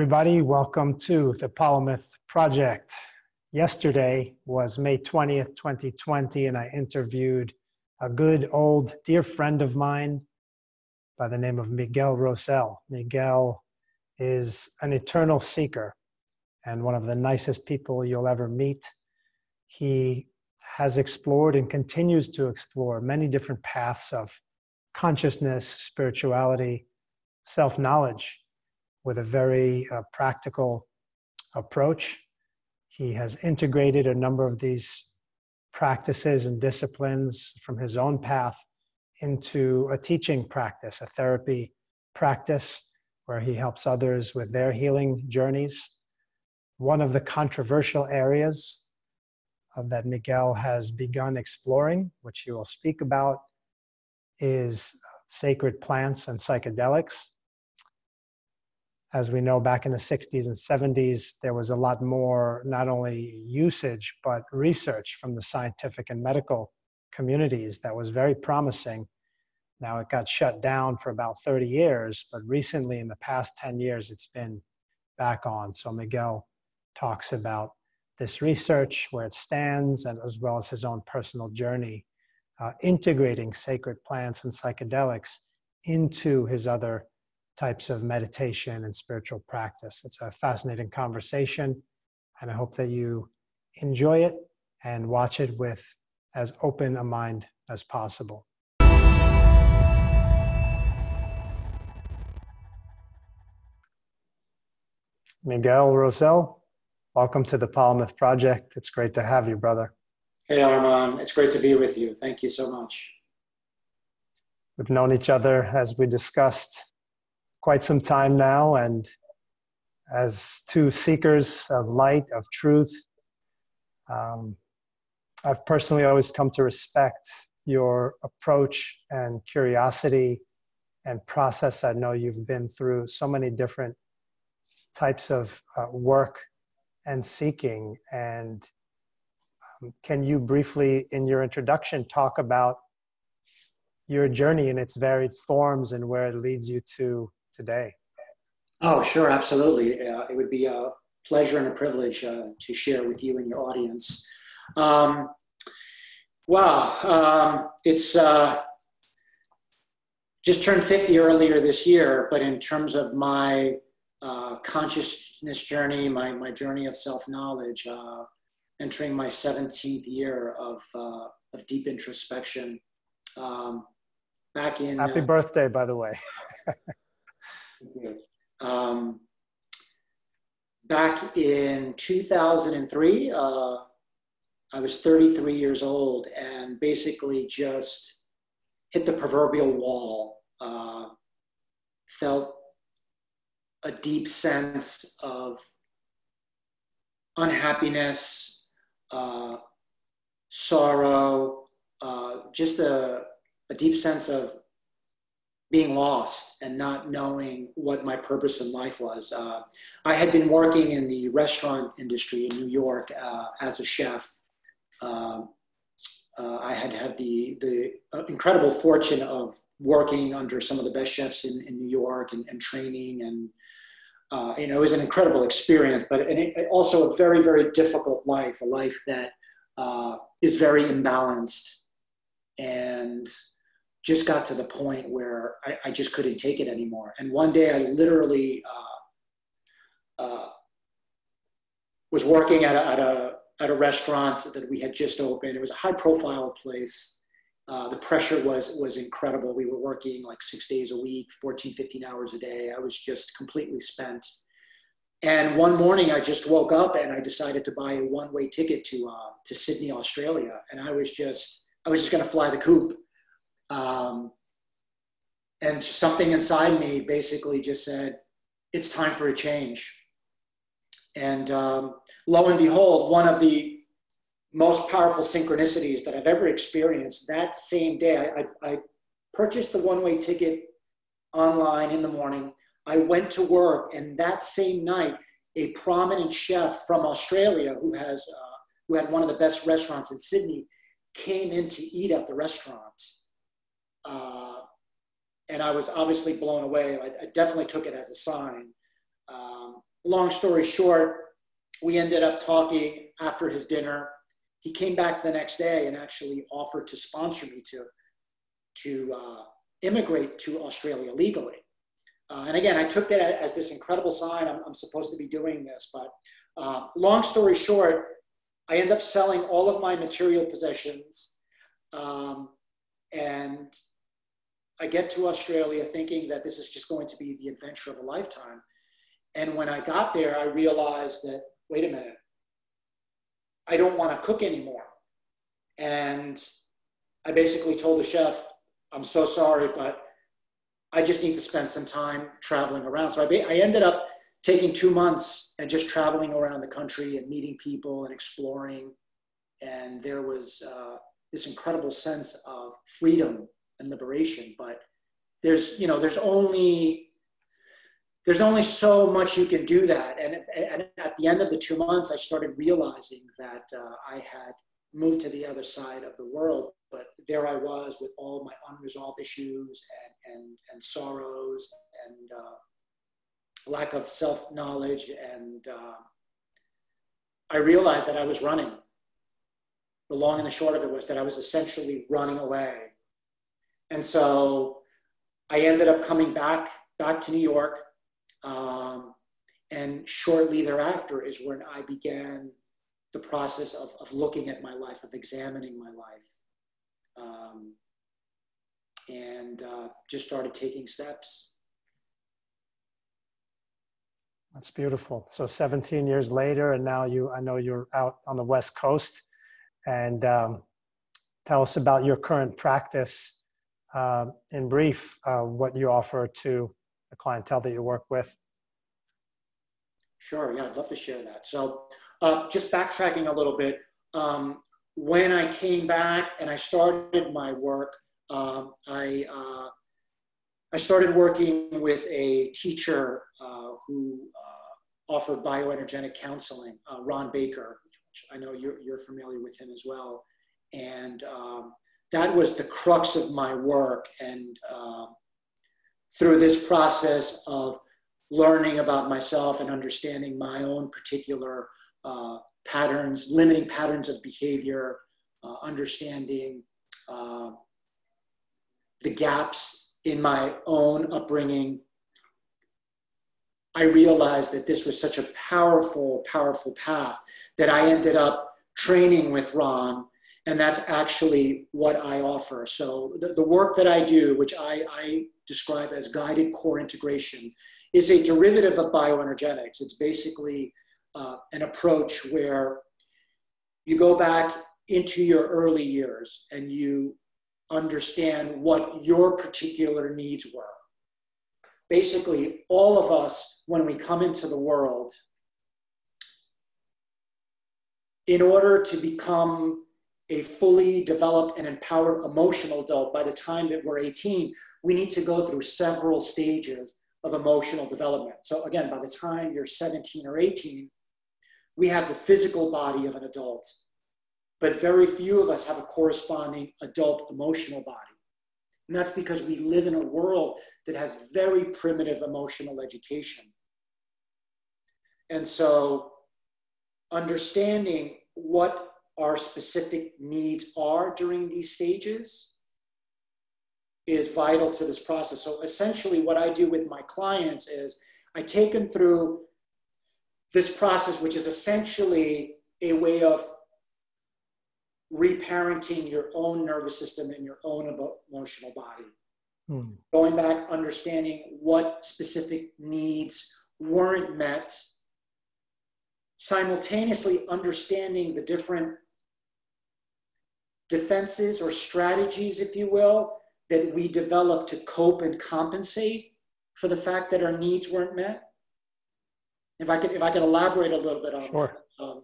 Everybody, welcome to the Polymath Project. Yesterday was May 20th, 2020, and I interviewed a good old dear friend of mine by the name of Miguel Rosell. Miguel is an eternal seeker and one of the nicest people you'll ever meet. He has explored and continues to explore many different paths of consciousness, spirituality, self knowledge with a very uh, practical approach. He has integrated a number of these practices and disciplines from his own path into a teaching practice, a therapy practice, where he helps others with their healing journeys. One of the controversial areas that Miguel has begun exploring, which he will speak about, is sacred plants and psychedelics as we know, back in the 60s and 70s, there was a lot more not only usage, but research from the scientific and medical communities that was very promising. Now it got shut down for about 30 years, but recently, in the past 10 years, it's been back on. So Miguel talks about this research, where it stands, and as well as his own personal journey, uh, integrating sacred plants and psychedelics into his other types of meditation and spiritual practice. It's a fascinating conversation, and I hope that you enjoy it and watch it with as open a mind as possible. Miguel Rosell, welcome to the Polymath Project. It's great to have you, brother. Hey, Arman. It's great to be with you. Thank you so much. We've known each other, as we discussed, quite some time now, and as two seekers of light, of truth, um, I've personally always come to respect your approach and curiosity and process. I know you've been through so many different types of uh, work and seeking. And um, can you briefly, in your introduction, talk about your journey in its varied forms and where it leads you to today? Oh, sure, absolutely. Uh, it would be a pleasure and a privilege uh, to share with you and your audience. Um, wow, um, it's uh, just turned 50 earlier this year, but in terms of my uh, consciousness journey, my, my journey of self knowledge, uh, entering my 17th year of, uh, of deep introspection. Um, back in. Happy birthday, by the way. Um, back in 2003, uh, I was 33 years old and basically just hit the proverbial wall. Uh, felt a deep sense of unhappiness, uh, sorrow, uh, just a, a deep sense of being lost and not knowing what my purpose in life was. Uh, I had been working in the restaurant industry in New York uh, as a chef. Uh, uh I had had the, the uh, incredible fortune of working under some of the best chefs in, in New York and, and training and uh, you know, it was an incredible experience, but it, also a very, very difficult life, a life that is very imbalanced and just got to the point where I, I just couldn't take it anymore. And one day I literally uh, uh, was working at a, at, a, at a restaurant that we had just opened. It was a high profile place. Uh, the pressure was, was incredible. We were working like six days a week, 14, 15 hours a day. I was just completely spent. And one morning I just woke up and I decided to buy a one way ticket to, uh, to Sydney, Australia. And I was just, I was just going to fly the coop um, and something inside me basically just said, it's time for a change. And um, lo and behold, one of the most powerful synchronicities that I've ever experienced that same day, I, I, purchased the one way ticket online in the morning. I went to work, and that same night, a prominent chef from Australia who has uh, who had one of the best restaurants in Sydney came in to eat at the restaurant. Uh, and I was obviously blown away. I, I, definitely took it as a sign. Um, long story short, we ended up talking after his dinner. He came back the next day and actually offered to sponsor me to, to uh, immigrate to Australia legally. Uh, and again, I took that as this incredible sign. I'm, I'm supposed to be doing this. But uh, long story short, I end up selling all of my material possessions. Um, and I get to Australia thinking that this is just going to be the adventure of a lifetime. And when I got there, I realized that, wait a minute, I don't want to cook anymore. And I basically told the chef, I'm so sorry, but I just need to spend some time traveling around. So I, I ended up taking two months and just traveling around the country and meeting people and exploring. And there was uh, this incredible sense of freedom and liberation. But there's, you know, there's only there's only so much you can do that. And, and at the end of the two months, I started realizing that uh, I had moved to the other side of the world. But there I was with all my unresolved issues and, and, and sorrows and uh, lack of self knowledge. And uh, I realized that I was running. The long and the short of it was that I was essentially running away. And so I ended up coming back back to New York. Um, and shortly thereafter is when I began the process of, of looking at my life, of examining my life, um, and uh, just started taking steps. That's beautiful. So 17 years later, and now you, I know you're out on the West Coast, and um, tell us about your current practice. Uh, in brief, uh, what you offer to the clientele that you work with. Sure, yeah, I'd love to share that. So uh, just backtracking a little bit, um, when I came back and I started my work, um, I, uh, I started working with a teacher uh, who uh, offered bioenergetic counseling, Ron Baker, which I know you're, you're familiar with him as well. And um, that was the crux of my work. And uh, through this process of learning about myself and understanding my own particular uh, patterns, limiting patterns of behavior, uh, understanding uh, the gaps in my own upbringing. I realized that this was such a powerful, powerful path that I ended up training with Ron, and that's actually what I offer. So the, the work that I do, which I, I describe as guided core integration, is a derivative of bioenergetics. It's basically uh, an approach where you go back into your early years and you understand what your particular needs were. Basically, all of us, when we come into the world, in order to become a fully developed and empowered emotional adult by the time that we're 18, we need to go through several stages of emotional development. So, again, by the time you're 17 or 18, we have the physical body of an adult, but very few of us have a corresponding adult emotional body. And that's because we live in a world that has very primitive emotional education. And so, understanding what our specific needs are during these stages is vital to this process. So, essentially, what I do with my clients is I take them through this process, which is essentially a way of reparenting your own nervous system and your own emotional body. Hmm. Going back, understanding what specific needs weren't met, simultaneously understanding the different defenses or strategies, if you will, that we develop to cope and compensate for the fact that our needs weren't met if I could, if I could elaborate a little bit on sure. that. Um,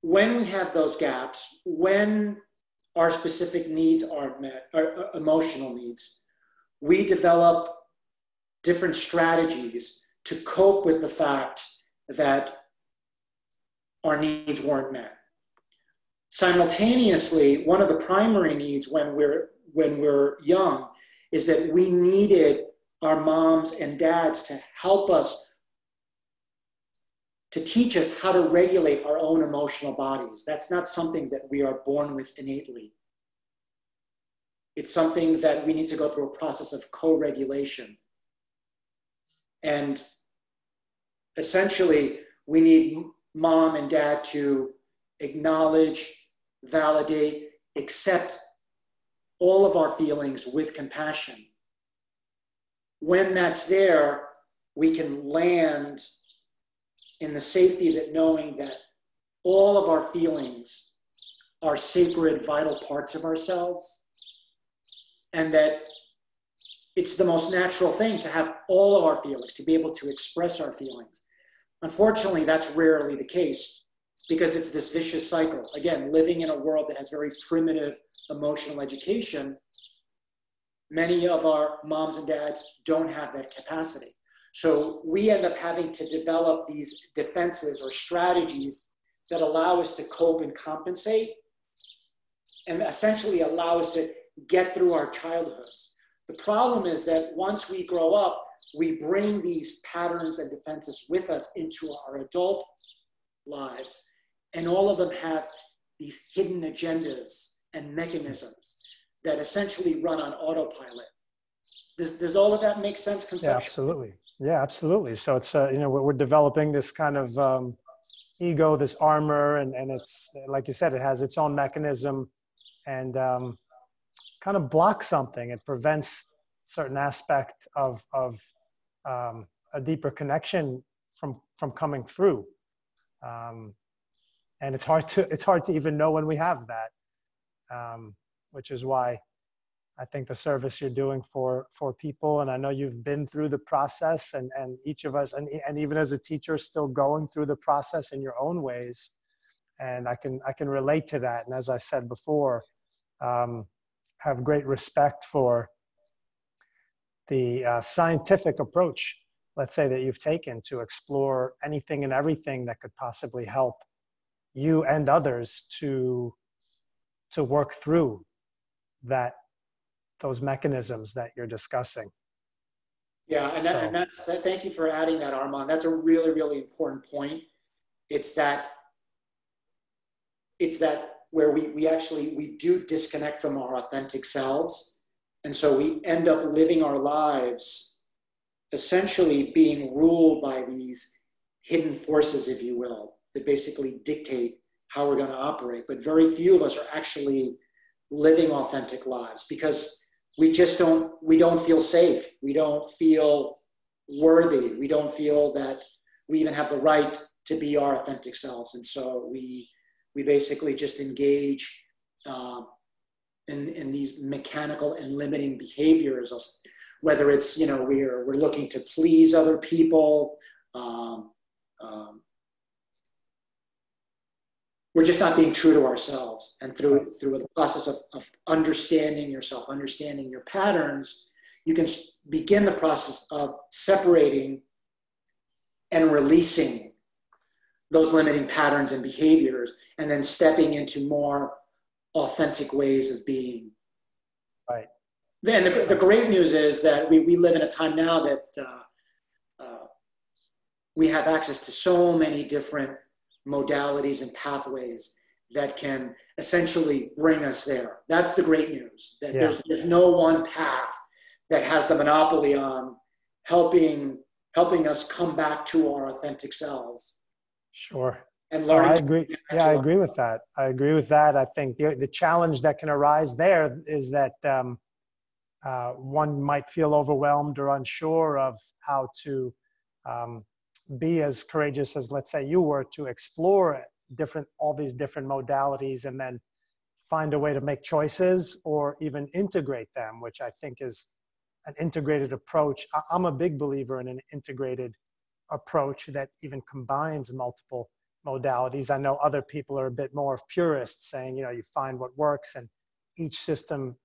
when we have those gaps, when our specific needs aren't met, our emotional needs, we develop different strategies to cope with the fact that our needs weren't met. Simultaneously, one of the primary needs when we're when we're young is that we needed our moms and dads to help us to teach us how to regulate our own emotional bodies. That's not something that we are born with innately. It's something that we need to go through a process of co regulation. And essentially, we need mom and dad to acknowledge, validate, accept all of our feelings with compassion. When that's there, we can land in the safety that knowing that all of our feelings are sacred, vital parts of ourselves, and that it's the most natural thing to have all of our feelings, to be able to express our feelings. Unfortunately, that's rarely the case because it's this vicious cycle. Again, living in a world that has very primitive emotional education, many of our moms and dads don't have that capacity. So we end up having to develop these defenses or strategies that allow us to cope and compensate and essentially allow us to get through our childhoods. The problem is that once we grow up, we bring these patterns and defenses with us into our adult lives. And all of them have these hidden agendas and mechanisms that essentially run on autopilot. Does, does all of that make sense conceptually? Yeah, absolutely. Yeah, absolutely. So it's, uh, you know, we're, developing this kind of um, ego, this armor, and, and it's, like you said, it has its own mechanism and um, kind of blocks something. It prevents certain aspect of, of um, a deeper connection from, from coming through. Um, and it's hard to, it's hard to even know when we have that, um, which is why I think the service you're doing for for people, and I know you've been through the process, and and each of us, and and even as a teacher, still going through the process in your own ways, and I can I can relate to that. And as I said before, um, have great respect for the uh, scientific approach, let's say that you've taken to explore anything and everything that could possibly help you and others to to work through that those mechanisms that you're discussing. Yeah, and, so. that, and that's that, thank you for adding that, Armand. That's a really, really important point. It's that it's that where we, we actually we do disconnect from our authentic selves. And so we end up living our lives essentially being ruled by these hidden forces, if you will, that basically dictate how we're going to operate. But very few of us are actually living authentic lives because we just don't we don't feel safe we don't feel worthy we don't feel that we even have the right to be our authentic selves and so we we basically just engage um, in, in these mechanical and limiting behaviors whether it's you know we're we're looking to please other people um, um, we're just not being true to ourselves. And through through the process of, of understanding yourself, understanding your patterns, you can begin the process of separating and releasing those limiting patterns and behaviors, and then stepping into more authentic ways of being. Right. Then the, the great news is that we, we live in a time now that uh, uh, we have access to so many different modalities and pathways that can essentially bring us there. That's the great news. That yeah. there's, there's no one path that has the monopoly on helping helping us come back to our authentic selves. Sure. And learning. Oh, I agree. Yeah, I agree with that. I agree with that. I think the, the challenge that can arise there is that um, uh, one might feel overwhelmed or unsure of how to um, be as courageous as let's say you were to explore different all these different modalities and then find a way to make choices or even integrate them which i think is an integrated approach i'm a big believer in an integrated approach that even combines multiple modalities i know other people are a bit more purists saying you know you find what works and each system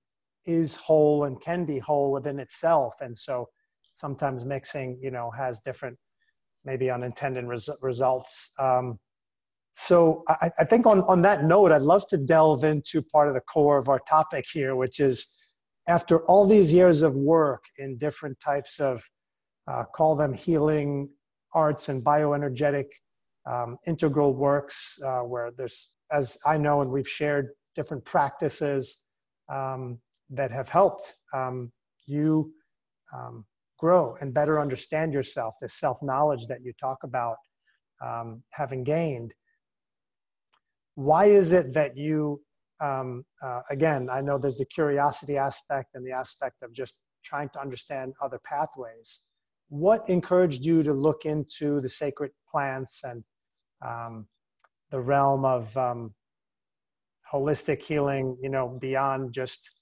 is whole and can be whole within itself and so sometimes mixing you know has different maybe unintended res- results. Um, so I, I, think on, on that note, I'd love to delve into part of the core of our topic here, which is after all these years of work in different types of, uh, call them healing arts and bioenergetic um, integral works, uh, where there's, as I know, and we've shared different practices um, that have helped um, you um, grow and better understand yourself, this self knowledge that you talk about um, having gained. Why is it that you um, uh, again, I know there's the curiosity aspect and the aspect of just trying to understand other pathways. What encouraged you to look into the sacred plants and um, the realm of um, holistic healing, you know, beyond just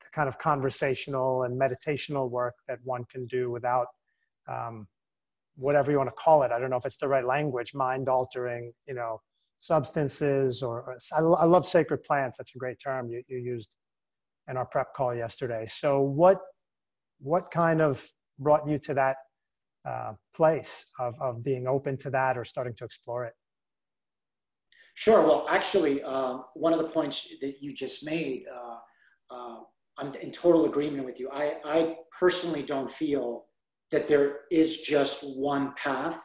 the kind of conversational and meditational work that one can do without um, whatever you want to call it. I don't know if it's the right language, mind altering, you know, substances or, or I, I, love sacred plants. That's a great term you, you used in our prep call yesterday. So what, what kind of brought you to that uh, place of, of being open to that or starting to explore it? Sure. Well, actually, uh, one of the points that you just made, uh, uh, I'm in total agreement with you. I, I personally don't feel that there is just one path.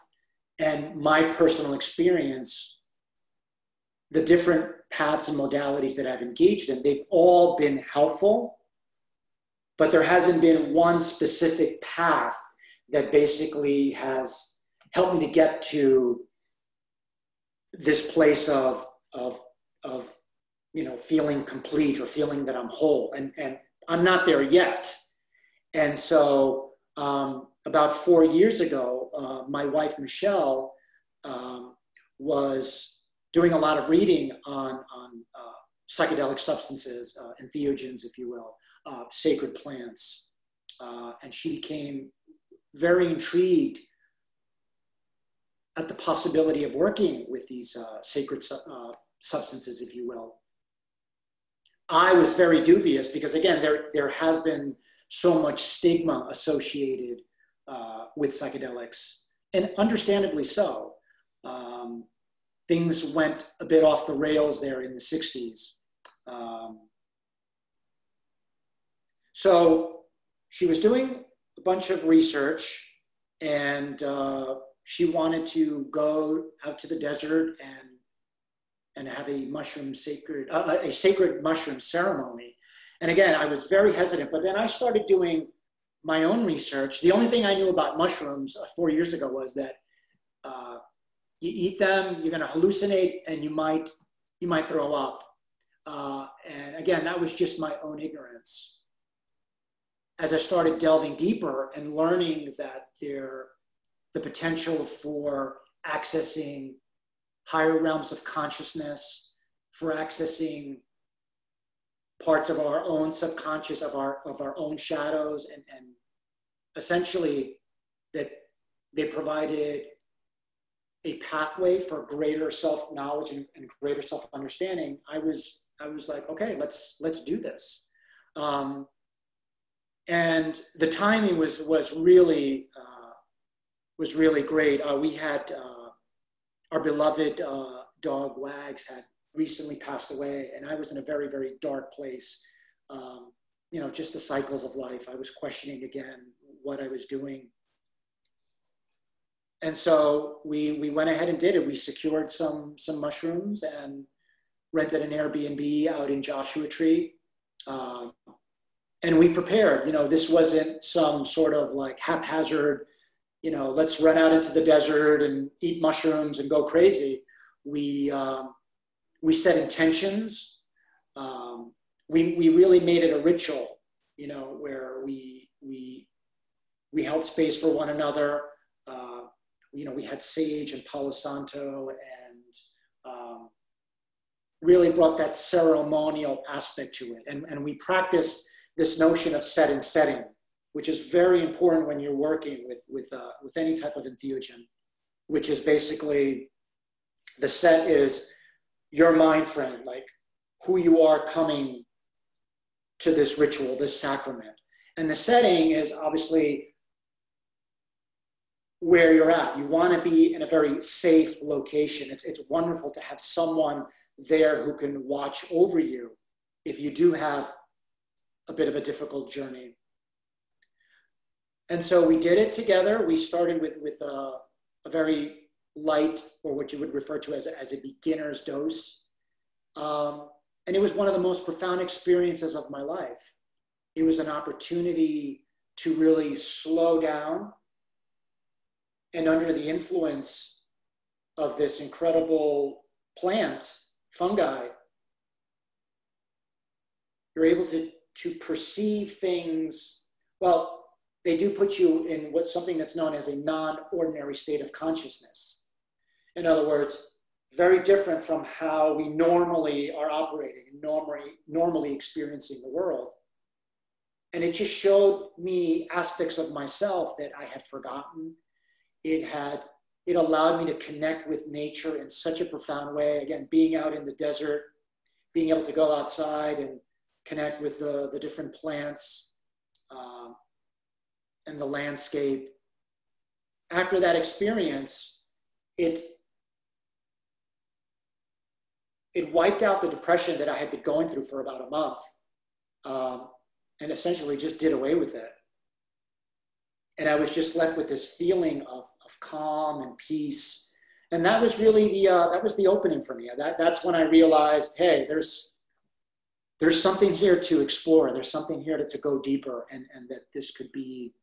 And my personal experience the different paths and modalities that I've engaged in, they've all been helpful, but there hasn't been one specific path that basically has helped me to get to this place of, of, of you know, feeling complete or feeling that I'm whole. And, and I'm not there yet. And so um, about four years ago, uh, my wife, Michelle, um, was doing a lot of reading on, on uh, psychedelic substances, uh, entheogens, if you will, uh, sacred plants. Uh, and she became very intrigued at the possibility of working with these uh, sacred su uh, substances, if you will. I was very dubious because, again, there, there has been so much stigma associated with psychedelics, and understandably so. Um, things went a bit off the rails there in the 60s. Um, so she was doing a bunch of research and uh, she wanted to go out to the desert and and have a mushroom sacred uh, a sacred mushroom ceremony and again i was very hesitant but then i started doing my own research the only thing i knew about mushrooms uh, four years ago was that uh, you eat them, you're going to hallucinate, and you might you might throw up. Uh, and again, that was just my own ignorance. As I started delving deeper and learning that there, the potential for accessing higher realms of consciousness, for accessing parts of our own subconscious, of our of our own shadows, and, and essentially that they provided a pathway for greater self knowledge and, and, greater self understanding, I was I was like, okay, let's let's do this. Um, and the timing was was really uh, was really great. Uh, we had uh, our beloved uh, dog Wags had recently passed away, and I was in a very very dark place. Um, you know, just the cycles of life. I was questioning again what I was doing and so we we went ahead and did it. We secured some some mushrooms and rented an Airbnb out in Joshua Tree, um, and we prepared. You know, this wasn't some sort of like haphazard. You know, let's run out into the desert and eat mushrooms and go crazy. We um, we set intentions. Um, we we really made it a ritual. You know, where we we we held space for one another. Uh, you know, we had sage and Palo Santo and um, really brought that ceremonial aspect to it. And, and we practiced this notion of set and setting, which is very important when you're working with, with, uh, with any type of entheogen, which is basically the set is your mind frame, like who you are coming to this ritual, this sacrament. And the setting is obviously where you're at. You want to be in a very safe location. It's, it's wonderful to have someone there who can watch over you if you do have a bit of a difficult journey. And so we did it together. We started with, with a, a very light, or what you would refer to as a, as a beginner's dose. Um, and it was one of the most profound experiences of my life. It was an opportunity to really slow down and under the influence of this incredible plant, fungi, you're able to, to perceive things. Well, they do put you in what something that's known as a non-ordinary state of consciousness. In other words, very different from how we normally are operating, and normally, normally experiencing the world. And it just showed me aspects of myself that I had forgotten. It had, it allowed me to connect with nature in such a profound way. Again, being out in the desert, being able to go outside and connect with the, the different plants um, and the landscape. After that experience, it it wiped out the depression that I had been going through for about a month um, and essentially just did away with it. And I was just left with this feeling of, of calm and peace. And that was really the, uh, that was the opening for me. That, that's when I realized, hey, there's, there's something here to explore. There's something here to, to go deeper and, and that this could be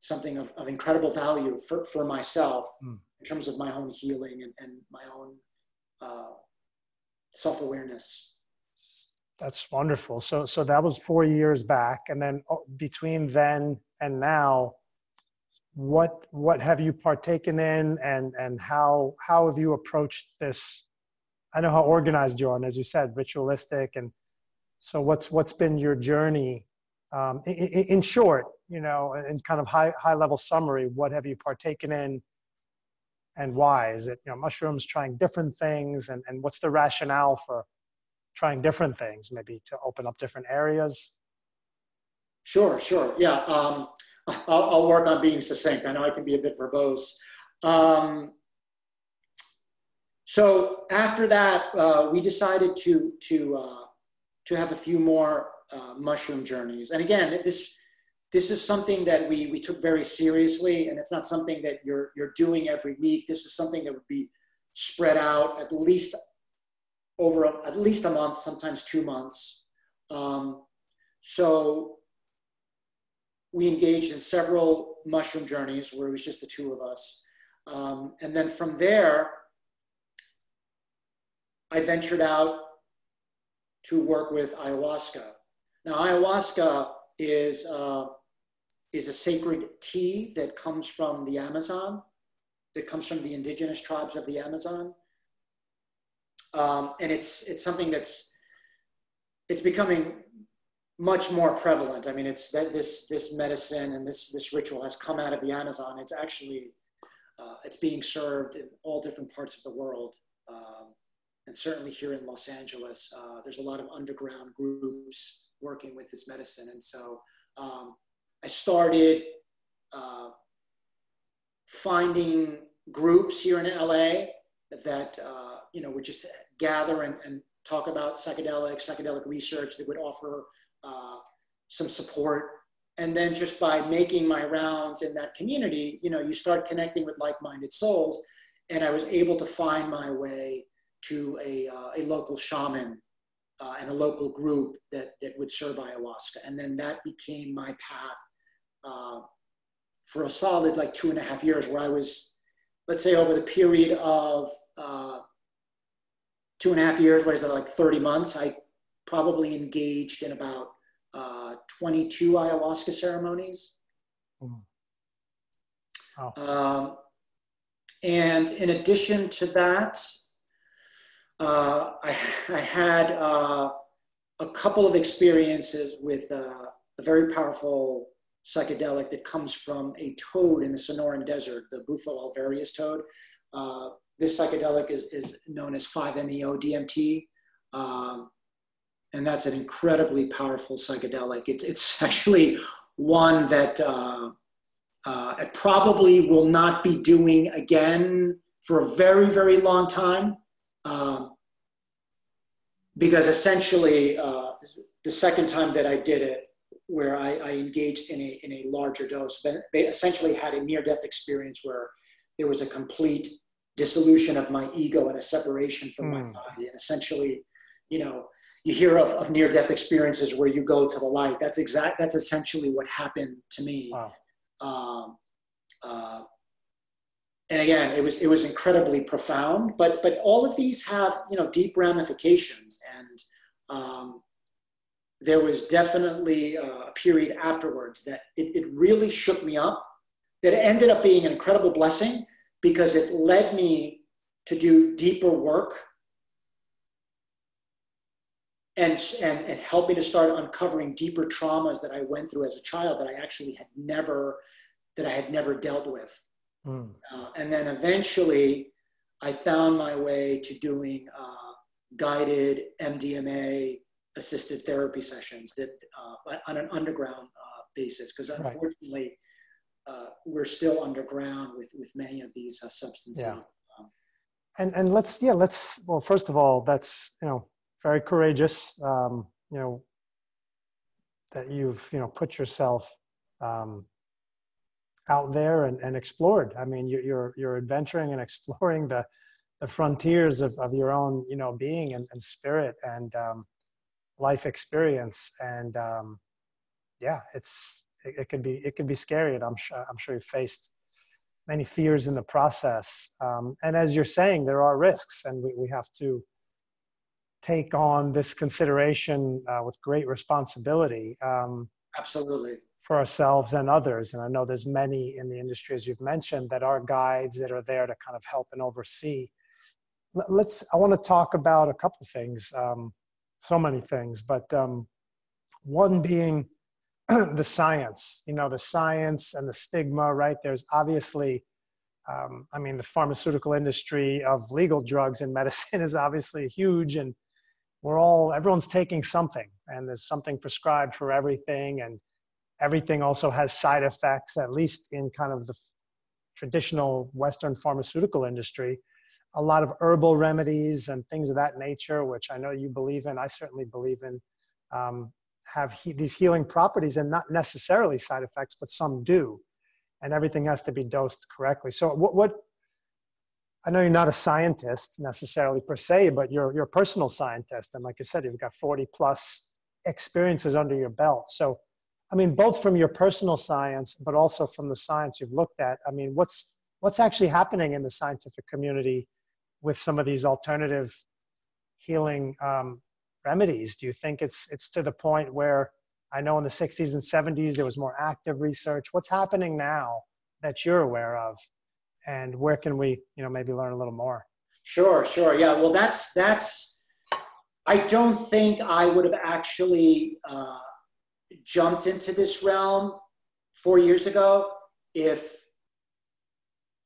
something of, of incredible value for, for myself mm. in terms of my own healing and, and my own uh, self awareness. That's wonderful. So, so that was four years back, and then oh, between then and now, what what have you partaken in, and and how how have you approached this? I know how organized you are, and as you said, ritualistic, and so what's what's been your journey? Um, in, in short, you know, in kind of high high level summary, what have you partaken in? and why? Is it you know mushrooms trying different things, and, and what's the rationale for trying different things? Maybe to open up different areas. Sure, sure, yeah. Um, I'll, I'll, work on being succinct. I know I can be a bit verbose. Um, so after that, uh, we decided to to uh, to have a few more uh, mushroom journeys. And again, this this is something that we, we took very seriously and it's not something that you're, you're doing every week. This is something that would be spread out at least over a, at least a month, sometimes two months. Um, so we engaged in several mushroom journeys where it was just the two of us. Um, and then from there, I ventured out to work with ayahuasca. Now, ayahuasca is uh, is a sacred tea that comes from the Amazon, that comes from the indigenous tribes of the Amazon. Um, and it's, it's something that's, it's becoming much more prevalent. I mean, it's that this, this medicine and this, this ritual has come out of the Amazon. It's actually, uh, it's being served in all different parts of the world. Um, and certainly here in Los Angeles, uh, there's a lot of underground groups working with this medicine. And so um, I started uh, finding groups here in LA that uh, you know would just gather and, and, talk about psychedelics, psychedelic research that would offer uh, some support. And then just by making my rounds in that community, you know, you start connecting with like-minded souls. And I was able to find my way to a, uh, a local shaman uh, and a local group that, that would serve ayahuasca. And then that became my path uh, for a solid like two and a half years, where I was, let's say, over the period of uh, two and a half years, what is it, like 30 months, I probably engaged in about uh, 22 ayahuasca ceremonies. Mm. Oh. Um, and in addition to that, uh, I, I, had uh, a couple of experiences with uh, a very powerful psychedelic that comes from a toad in the Sonoran Desert, the Bufo alvarius toad. Uh, this psychedelic is, is known as 5-MeO DMT. Um, and that's an incredibly powerful psychedelic. It's, it's actually one that uh, I probably will not be doing again for a very, very long time. Um, because essentially, uh, the second time that I did it, where I, I, engaged in a, in a larger dose, but they essentially had a near death experience where there was a complete dissolution of my ego and a separation from mm. my hmm. body. And essentially, you know, you hear of, of near death experiences where you go to the light. That's exact. That's essentially what happened to me. Wow. Um, uh, and again, it was it was incredibly profound. But but all of these have you know deep ramifications, and um, there was definitely a period afterwards that it, it really shook me up. That ended up being an incredible blessing because it led me to do deeper work and, and, and help me to start uncovering deeper traumas that I went through as a child that I actually had never, that I had never dealt with. Mm. Uh, and then eventually I found my way to doing uh, guided MDMA assisted therapy sessions that uh, on an underground uh, basis, because unfortunately right. Uh, we're still underground with, with many of these uh, substances. Yeah. Um, and, and let's, yeah, let's, well, first of all, that's, you know, very courageous. Um, you know that you've you know put yourself um, out there and, and explored. I mean, you're, you're you're adventuring and exploring the the frontiers of, of your own you know being and, and spirit and um, life experience. And um, yeah, it's it, it could be it could be scary. And I'm sure I'm sure you faced many fears in the process. Um, and as you're saying, there are risks, and we, we have to take on this consideration uh, with great responsibility. Um, Absolutely. For ourselves and others. And I know there's many in the industry, as you've mentioned, that are guides that are there to kind of help and oversee. Let's, I want to talk about a couple things, um, so many things, but um, one being the science, you know, the science and the stigma, right? There's obviously um, I mean, the pharmaceutical industry of legal drugs and medicine is obviously huge, and we're all everyone's taking something and there's something prescribed for everything and everything also has side effects at least in kind of the traditional western pharmaceutical industry. A lot of herbal remedies and things of that nature which i know you believe in. I certainly believe in um, have he, these healing properties and not necessarily side effects but some do. And everything has to be dosed correctly. So what, what I know you're not a scientist necessarily per se, but you're you're a personal scientist, and like you said, you've got 40 plus experiences under your belt. So, I mean, both from your personal science, but also from the science you've looked at. I mean, what's what's actually happening in the scientific community with some of these alternative healing um, remedies? Do you think it's it's to the point where I know in the 60s and 70s there was more active research. What's happening now that you're aware of? and where can we you know maybe learn a little more sure sure yeah well that's that's i don't think i would have actually uh, jumped into this realm four years ago if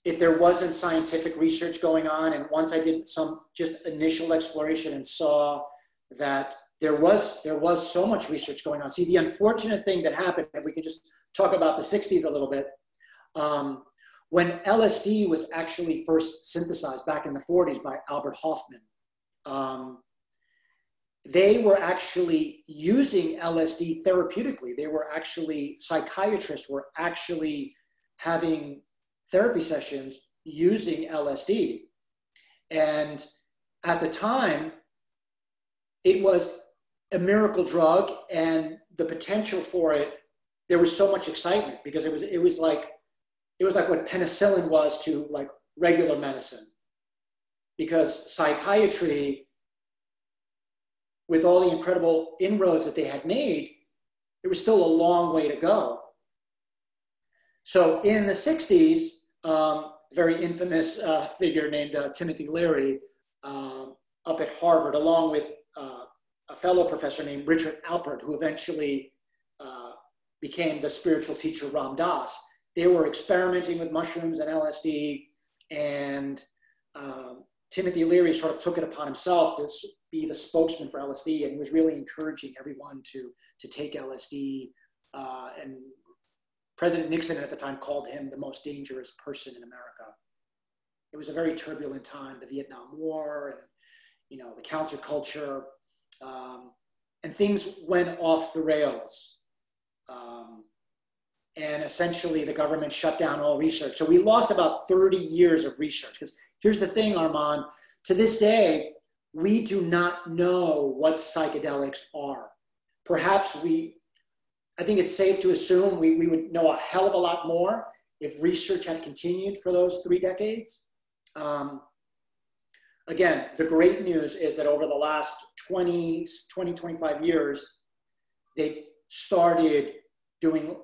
if there wasn't scientific research going on and once i did some just initial exploration and saw that there was there was so much research going on. See the unfortunate thing that happened if we could just talk about the 60s a little bit um, when LSD was actually first synthesized back in the 40s by Albert Hofmann um, they were actually using LSD therapeutically. They were actually, psychiatrists were actually having therapy sessions using LSD. And at the time, it was a miracle drug and the potential for it, there was so much excitement because it was, it was like it was like what penicillin was to like regular medicine. Because psychiatry, with all the incredible inroads that they had made, there was still a long way to go. So in the 60s, um, very infamous uh, figure named uh, Timothy Leary um, up at Harvard, along with uh, a fellow professor named Richard Alpert, who eventually uh, became the spiritual teacher Ram Dass they were experimenting with mushrooms and LSD, and um, Timothy Leary sort of took it upon himself to be the spokesman for LSD, and was really encouraging everyone to to take LSD. Uh, and President Nixon at the time called him the most dangerous person in America. It was a very turbulent time, the Vietnam War, and you know the counterculture, um, and things went off the rails and essentially the government shut down all research. So we lost about 30 years of research. Because here's the thing, Armand, to this day, we do not know what psychedelics are. Perhaps we, I think it's safe to assume we, we would know a hell of a lot more if research had continued for those three decades. Um, again, the great news is that over the last 20, 20, 25 years, they've started doing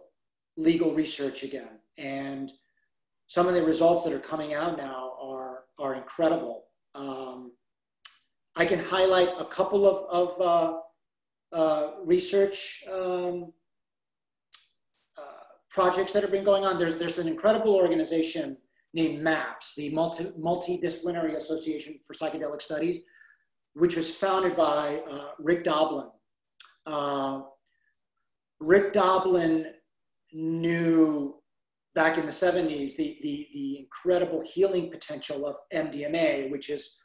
legal research again. And some of the results that are coming out now are, are incredible. Um, I can highlight a couple of, of uh, uh, research um, uh, projects that have been going on. There's, there's an incredible organization named MAPS, the Multi, Multidisciplinary Association for Psychedelic Studies, which was founded by uh, Rick Doblin. Uh, Rick Doblin knew back in the 70s the, the, the incredible healing potential of MDMA, which is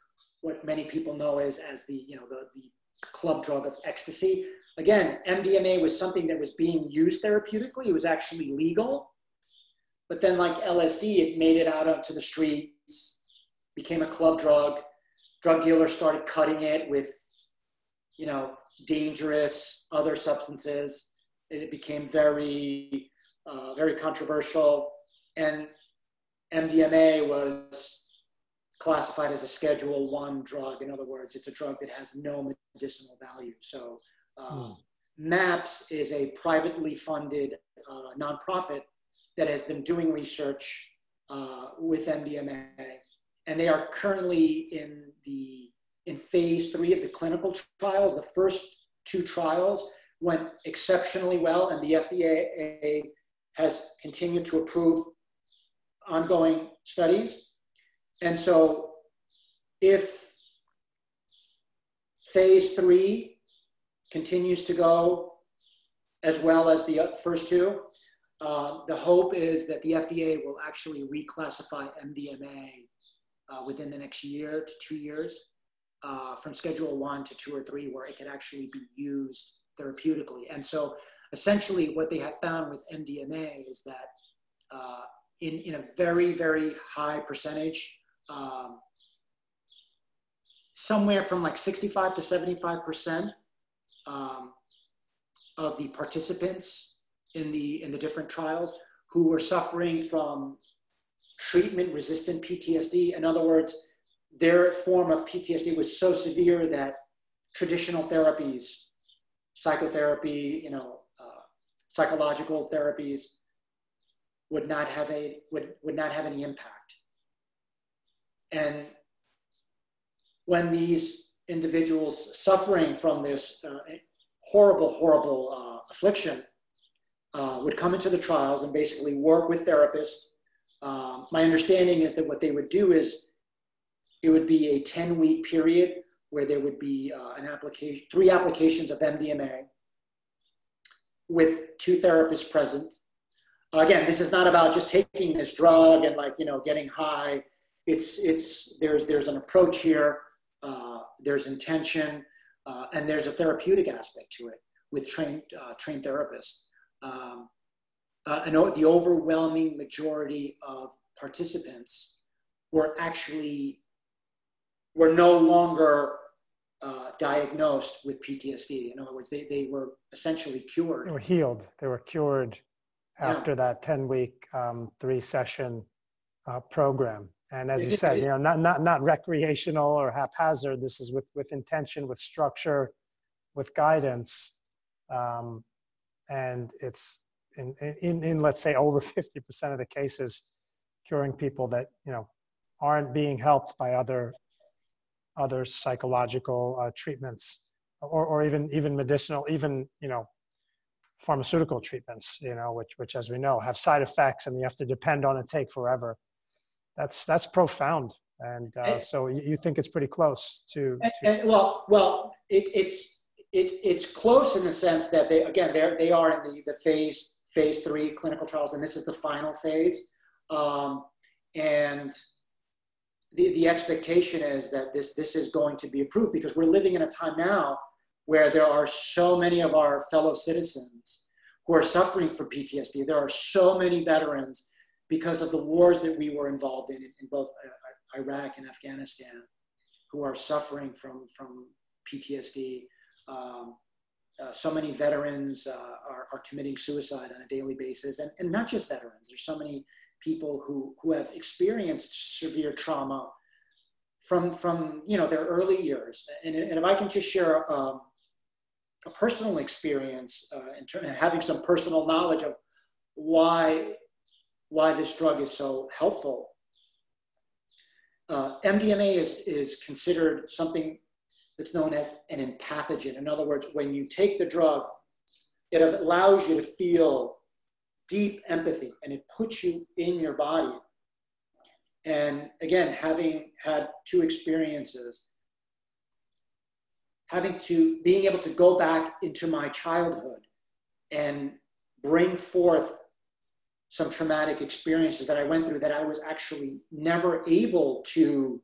what many people know as, as the, you know, the, the club drug of ecstasy. Again, MDMA was something that was being used therapeutically. It was actually legal. But then, like LSD, it made it out onto the streets, became a club drug. Drug dealers started cutting it with, you know, dangerous other substances. And it became very, uh, very controversial. And MDMA was classified as a Schedule One drug. In other words, it's a drug that has no medicinal value. So, uh, mm. MAPS is a privately funded uh, nonprofit that has been doing research uh, with MDMA, and they are currently in the in phase three of the clinical trials. The first two trials went exceptionally well, and the FDA has continued to approve ongoing studies. And so, if phase three continues to go as well as the first two, um, the hope is that the FDA will actually reclassify MDMA uh, within the next year to two years uh, from Schedule One to two or three, where it could actually be used therapeutically. And so, essentially, what they have found with MDMA is that uh, in, in a very, very high percentage, um, somewhere from like 65 to 75 percent um, of the participants in the in the different trials who were suffering from treatment resistant PTSD. In other words, their form of PTSD was so severe that traditional therapies, psychotherapy, you know, uh, psychological therapies would not have a would, would not have any impact. And when these individuals suffering from this uh, horrible, horrible uh, affliction uh, would come into the trials and basically work with therapists. Um, my understanding is that what they would do is it would be a 10 week period where there would be uh, an application, three applications of MDMA with two therapists present. Again, this is not about just taking this drug and like, you know, getting high. It's, it's, there's, there's an approach here. Uh, there's intention uh, and there's a therapeutic aspect to it with trained, uh, trained therapists um, uh, an, the overwhelming majority of participants were actually were no longer uh, diagnosed with PTSD. In other words, they, they were essentially cured. They were healed. They were cured after yeah. that 10 week, um, three session uh, program. And as you said, you know, not, not, not recreational or haphazard. This is with, with intention, with structure, with guidance. Um, and it's in, in, in let's say over 50% of the cases curing people that you know aren't being helped by other other psychological uh, treatments or, or even even medicinal even you know pharmaceutical treatments you know which which as we know have side effects and you have to depend on and take forever that's that's profound. And uh, so you, you think it's pretty close to, to and, and, well well it, it's it, it's close in the sense that they again they they are in the, the phase phase three clinical trials and this is the final phase. Um, and the, the expectation is that this this is going to be approved because we're living in a time now where there are so many of our fellow citizens who are suffering from PTSD. There are so many veterans because of the wars that we were involved in in both uh, Iraq and Afghanistan who are suffering from, from PTSD. Um, uh, so many veterans uh, are, are committing suicide on a daily basis, and, and not just veterans. There's so many people who, who have experienced severe trauma from, from you know, their early years. And, and if I can just share um, a personal experience uh, in terms of having some personal knowledge of why, why this drug is so helpful. Uh, MDMA is, is considered something that's known as an empathogen. In other words, when you take the drug, it allows you to feel deep empathy and it puts you in your body. And again, having had two experiences, having to being able to go back into my childhood and bring forth some traumatic experiences that I went through that I was actually never able to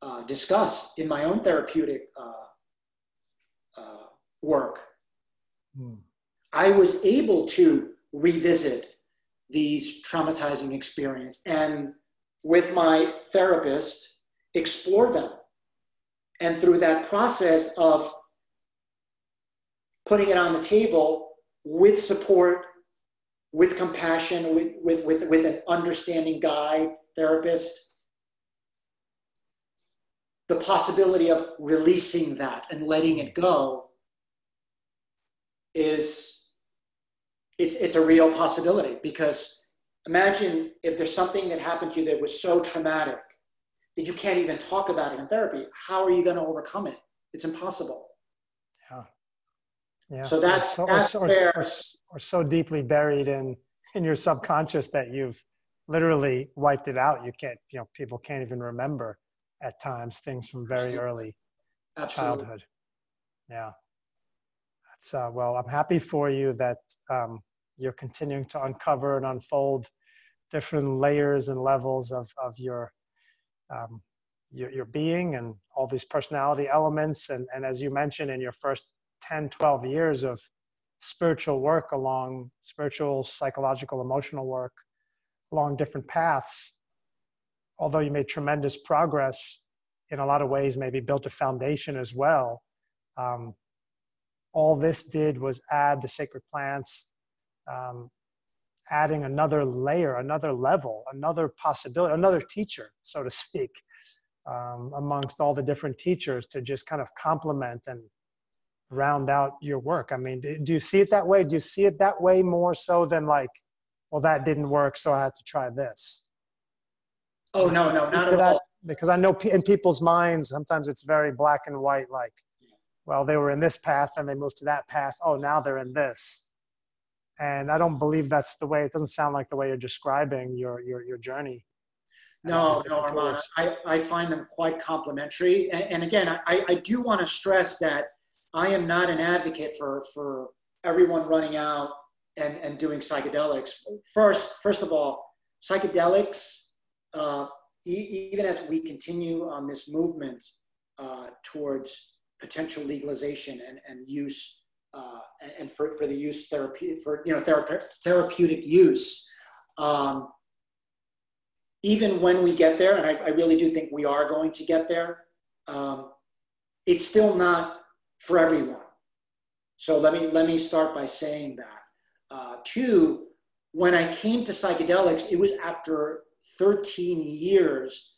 uh, discuss in my own therapeutic uh, uh, work. Hmm. I was able to revisit these traumatizing experiences and with my therapist explore them and through that process of putting it on the table with support, with compassion, with, with, with, with an understanding guide, therapist, the possibility of releasing that and letting it go is it's, it's a real possibility because imagine if there's something that happened to you that was so traumatic that you can't even talk about it in therapy. How are you going to overcome it? It's impossible. Yeah. Yeah. So that's, or, that's or, where, or, or so deeply buried in in your subconscious that you've literally wiped it out. You can't, you know, people can't even remember at times things from very early Absolutely. childhood. Yeah. That's uh, well. I'm happy for you that um, you're continuing to uncover and unfold different layers and levels of of your um, your, your being and all these personality elements. And, and as you mentioned, in your first 10, 12 years of spiritual work along spiritual, psychological, emotional work along different paths, although you made tremendous progress in a lot of ways, maybe built a foundation as well. Um, all this did was add the sacred plants, um, adding another layer, another level, another possibility, another teacher, so to speak, um, amongst all the different teachers to just kind of complement and round out your work. I mean, do you see it that way? Do you see it that way more so than like, well, that didn't work, so I had to try this? Oh, no, no, not at that, all. Because I know in people's minds, sometimes it's very black and white, like, well, they were in this path and they moved to that path. Oh, now they're in this and I don't believe that's the way. It doesn't sound like the way you're describing your your your journey. No, no, Armand. I, I find them quite complementary. And, and again, I, I do want to stress that I am not an advocate for for everyone running out and, and doing psychedelics. First, first of all, psychedelics, uh, e- even as we continue on this movement uh, towards potential legalization and, and use uh, and for, for the use therapy for you know therape- therapeutic use. Um, even when we get there, and I, I, really do think we are going to get there, um, it's still not for everyone. So let me let me start by saying that. Uh, two, when I came to psychedelics, it was after 13 years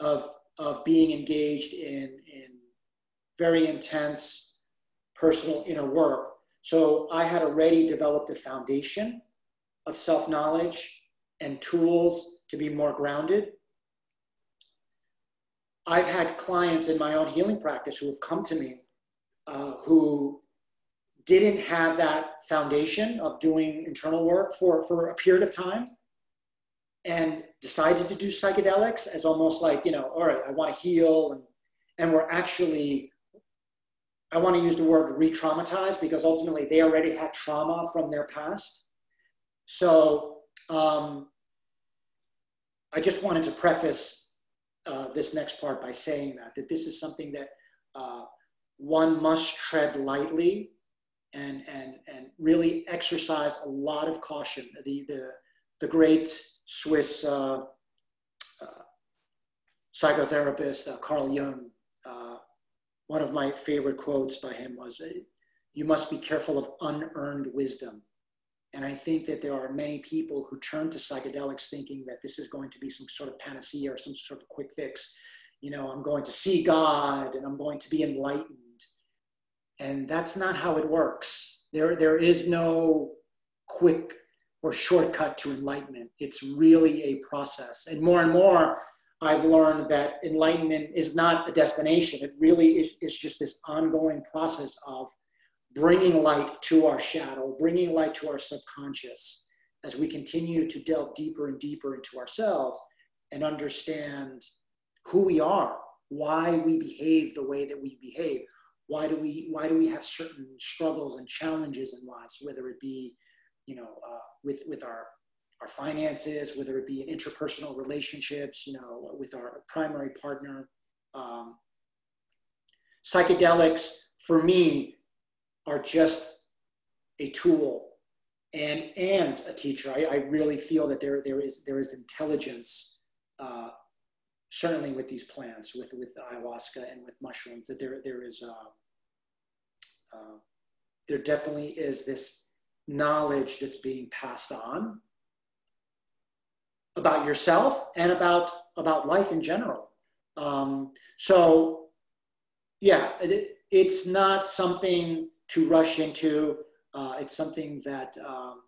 of of being engaged in in very intense personal inner work. So I had already developed a foundation of self knowledge and tools to be more grounded. I've had clients in my own healing practice who have come to me uh, who didn't have that foundation of doing internal work for, for a period of time and decided to do psychedelics as almost like, you know, all right, I want to heal. And, and we're actually I want to use the word re traumatize because ultimately they already had trauma from their past. So um, I just wanted to preface uh, this next part by saying that, that this is something that uh, one must tread lightly and, and, and really exercise a lot of caution. The, the, the great Swiss uh, uh, psychotherapist, uh, Carl Jung, uh, one of my favorite quotes by him was, You must be careful of unearned wisdom. And I think that there are many people who turn to psychedelics thinking that this is going to be some sort of panacea or some sort of quick fix. You know, I'm going to see God and I'm going to be enlightened. And that's not how it works. There, there is no quick or shortcut to enlightenment. It's really a process. And more and more, I've learned that enlightenment is not a destination. It really is, is just this ongoing process of bringing light to our shadow, bringing light to our subconscious as we continue to delve deeper and deeper into ourselves and understand who we are, why we behave the way that we behave. Why do we, why do we have certain struggles and challenges in lives, whether it be, you know, uh, with, with our, our finances, whether it be in interpersonal relationships, you know, with our primary partner. Um, psychedelics, for me, are just a tool and and a teacher. I, I really feel that there there is there is intelligence, uh, certainly with these plants, with with ayahuasca and with mushrooms. That there there is uh, uh, there definitely is this knowledge that's being passed on about yourself and about about life in general. Um, so, yeah, it, it's not something to rush into. Uh, it's something that um,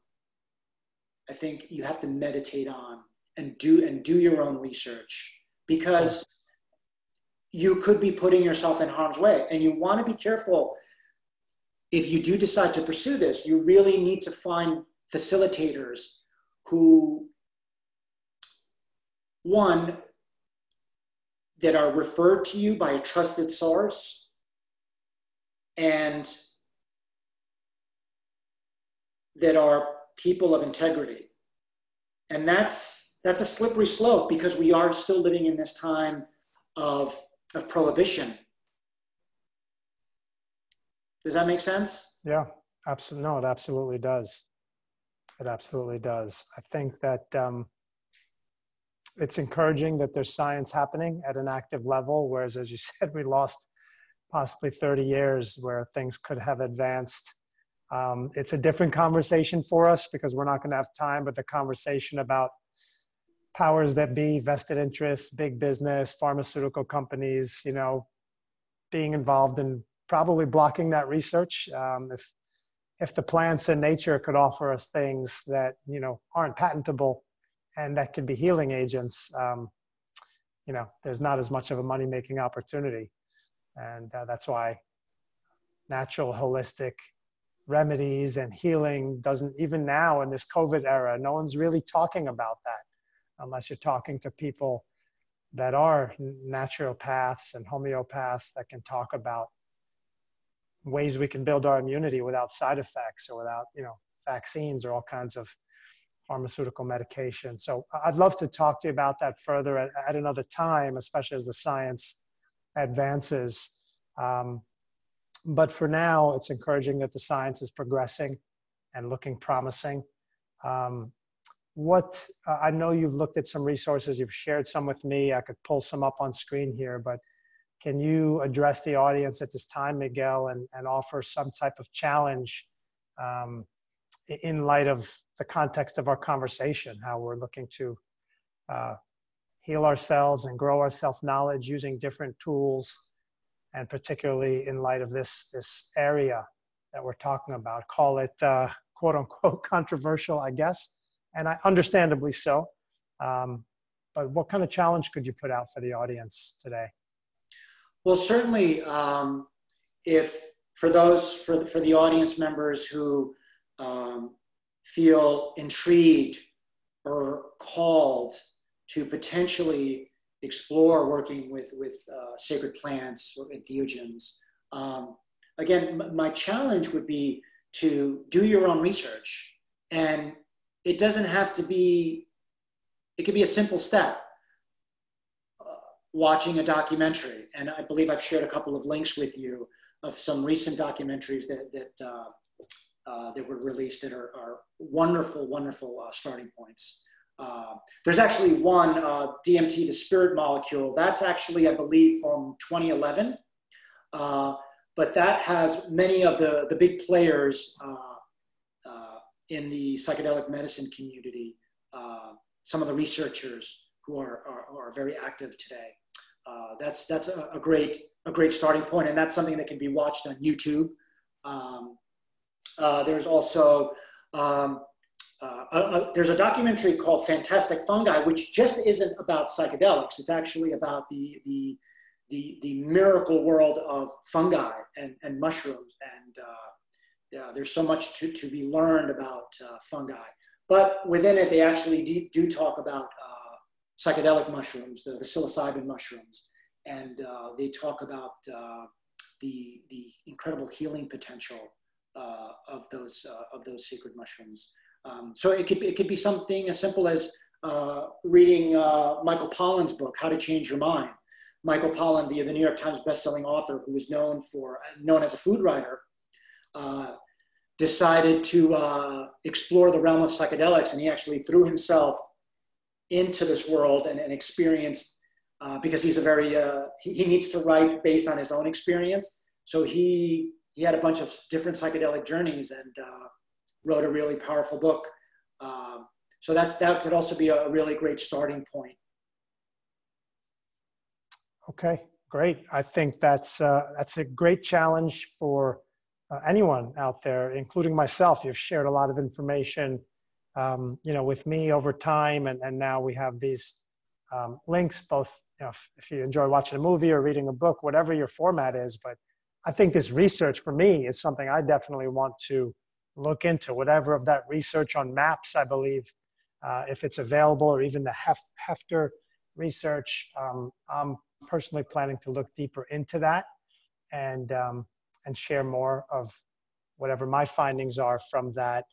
I think you have to meditate on and do and do your own research because you could be putting yourself in harm's way and you want to be careful if you do decide to pursue this you really need to find facilitators who one that are referred to you by a trusted source and that are people of integrity. And that's, that's a slippery slope because we are still living in this time of, of prohibition. Does that make sense? Yeah, absolutely. No, it absolutely does. It absolutely does. I think that um, it's encouraging that there's science happening at an active level, whereas, as you said, we lost possibly 30 years where things could have advanced um, it's a different conversation for us because we're not going to have time, but the conversation about powers that be, vested interests, big business, pharmaceutical companies, you know, being involved in probably blocking that research. Um, if if the plants and nature could offer us things that you know aren't patentable and that could be healing agents, um, you know, there's not as much of a money making opportunity, and uh, that's why natural, holistic, remedies and healing doesn't even now in this covid era no one's really talking about that unless you're talking to people that are naturopaths and homeopaths that can talk about ways we can build our immunity without side effects or without you know vaccines or all kinds of pharmaceutical medication so i'd love to talk to you about that further at, at another time especially as the science advances um, but for now, it's encouraging that the science is progressing and looking promising. Um, what uh, I know you've looked at some resources, you've shared some with me. I could pull some up on screen here, but can you address the audience at this time, Miguel, and, and offer some type of challenge um, in light of the context of our conversation, how we're looking to uh, heal ourselves and grow our self knowledge using different tools and particularly in light of this this area that we're talking about. Call it uh, quote unquote controversial, I guess, and I understandably so. Um, but what kind of challenge could you put out for the audience today? Well, certainly, um, if for those for for the audience members who um, feel intrigued or called to potentially explore working with, with uh, sacred plants or entheogens. Um, again, m- my challenge would be to do your own research. And it doesn't have to be, it could be a simple step. Watching a documentary, and I believe I've shared a couple of links with you of some recent documentaries that, that uh, uh, that were released that are, are wonderful, wonderful uh, starting points. Uh, there's actually one, uh, DMT, the spirit molecule. That's actually, I believe, from 2011. Uh, but that has many of the, the big players in the psychedelic medicine community, some of the researchers who are, are, are very active today. That's that's a, a, great a great starting point, and that's something that can be watched on YouTube. Um, uh, there's also um, uh, a, a, there's a documentary called Fantastic Fungi, which just isn't about psychedelics. It's actually about the the the, the miracle world of fungi and, and mushrooms. And uh, yeah, there's so much to, to be learned about uh, fungi. But within it, they actually do, do talk about uh, psychedelic mushrooms, the, the, psilocybin mushrooms, and uh, they talk about the the incredible healing potential uh, of those uh, of those secret mushrooms. Um, so it could be, it could be something as simple as uh, reading uh, Michael Pollan's book, How to Change Your Mind. Michael Pollan, the, the New York Times bestselling author, who was known for known as a food writer, uh, decided to uh, explore the realm of psychedelics, and he actually threw himself into this world and, and experienced because he's a very he, he needs to write based on his own experience. So he he had a bunch of different psychedelic journeys and uh, wrote a really powerful book. Um, so that's that could also be a really great starting point. Okay, great. I think that's uh, that's a great challenge for uh, anyone out there, including myself. You've shared a lot of information, um, you know, with me over time, and and now we have these um, links. Both, you know, if, if you enjoy watching a movie or reading a book, whatever your format is, but I think this research for me is something I definitely want to look into. Whatever of that research on maps, I believe, uh, if it's available, or even the Hef- Heffter research, um, I'm personally planning to look deeper into that and um, and share more of whatever my findings are from that.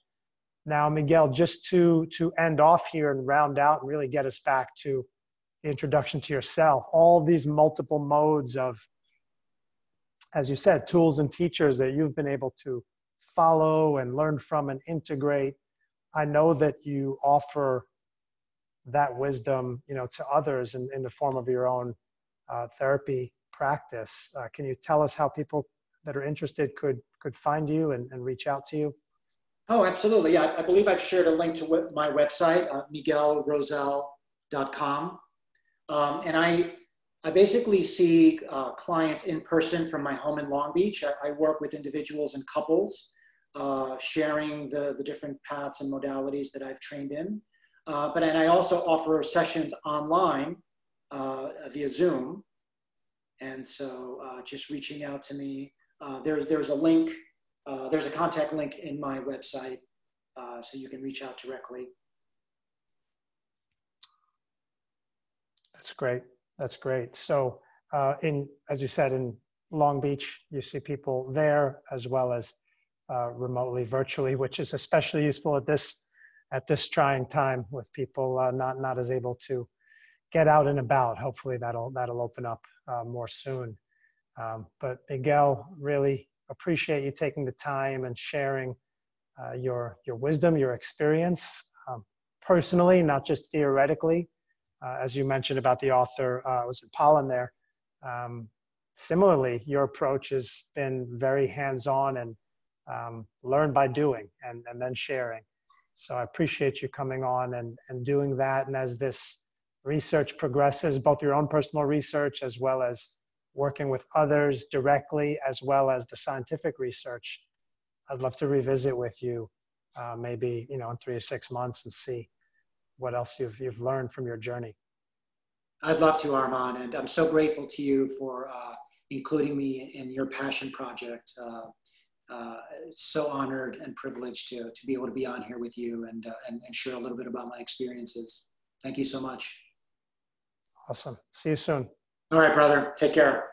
Now, Miguel, just to to end off here and round out and really get us back to the introduction to yourself, all these multiple modes of as you said, tools and teachers that you've been able to follow and learn from and integrate. I know that you offer that wisdom, you know, to others in, in the form of your own uh, therapy practice. Uh, can you tell us how people that are interested could could find you and, and reach out to you? Oh, absolutely. Yeah, I believe I've shared a link to my website, uh, miguelrosell.com. Um, and I I basically see uh, clients in person from my home in Long Beach. I, I work with individuals and couples, uh, sharing the, the different paths and modalities that I've trained in. Uh, but and I also offer sessions online uh, via Zoom. And so uh, just reaching out to me. Uh, there's, there's a link, there's a contact link in my website so you can reach out directly. That's great. That's great. So, uh, in as you said, in Long Beach, you see people there as well as uh, remotely, virtually, which is especially useful at this at this trying time with people uh, not not as able to get out and about. Hopefully, that'll that'll open up uh, more soon. Um, but Miguel, really appreciate you taking the time and sharing uh, your your wisdom, your experience, um, personally, not just theoretically uh, as you mentioned about the author, uh, was it Pollan there? Um, similarly, your approach has been very hands-on and um, learn by doing and, and then sharing. So I appreciate you coming on and, and doing that. And as this research progresses, both your own personal research as well as working with others directly, as well as the scientific research, I'd love to revisit with you uh, maybe you know in three or six months and see what else you've, you've learned from your journey. I'd love to, Arman, and I'm so grateful to you for uh, including me in your passion project. Uh, uh, so honored and privileged to, to be able to be on here with you and, uh, and, and share a little bit about my experiences. Thank you so much. Awesome. See you soon. All right, brother. Take care.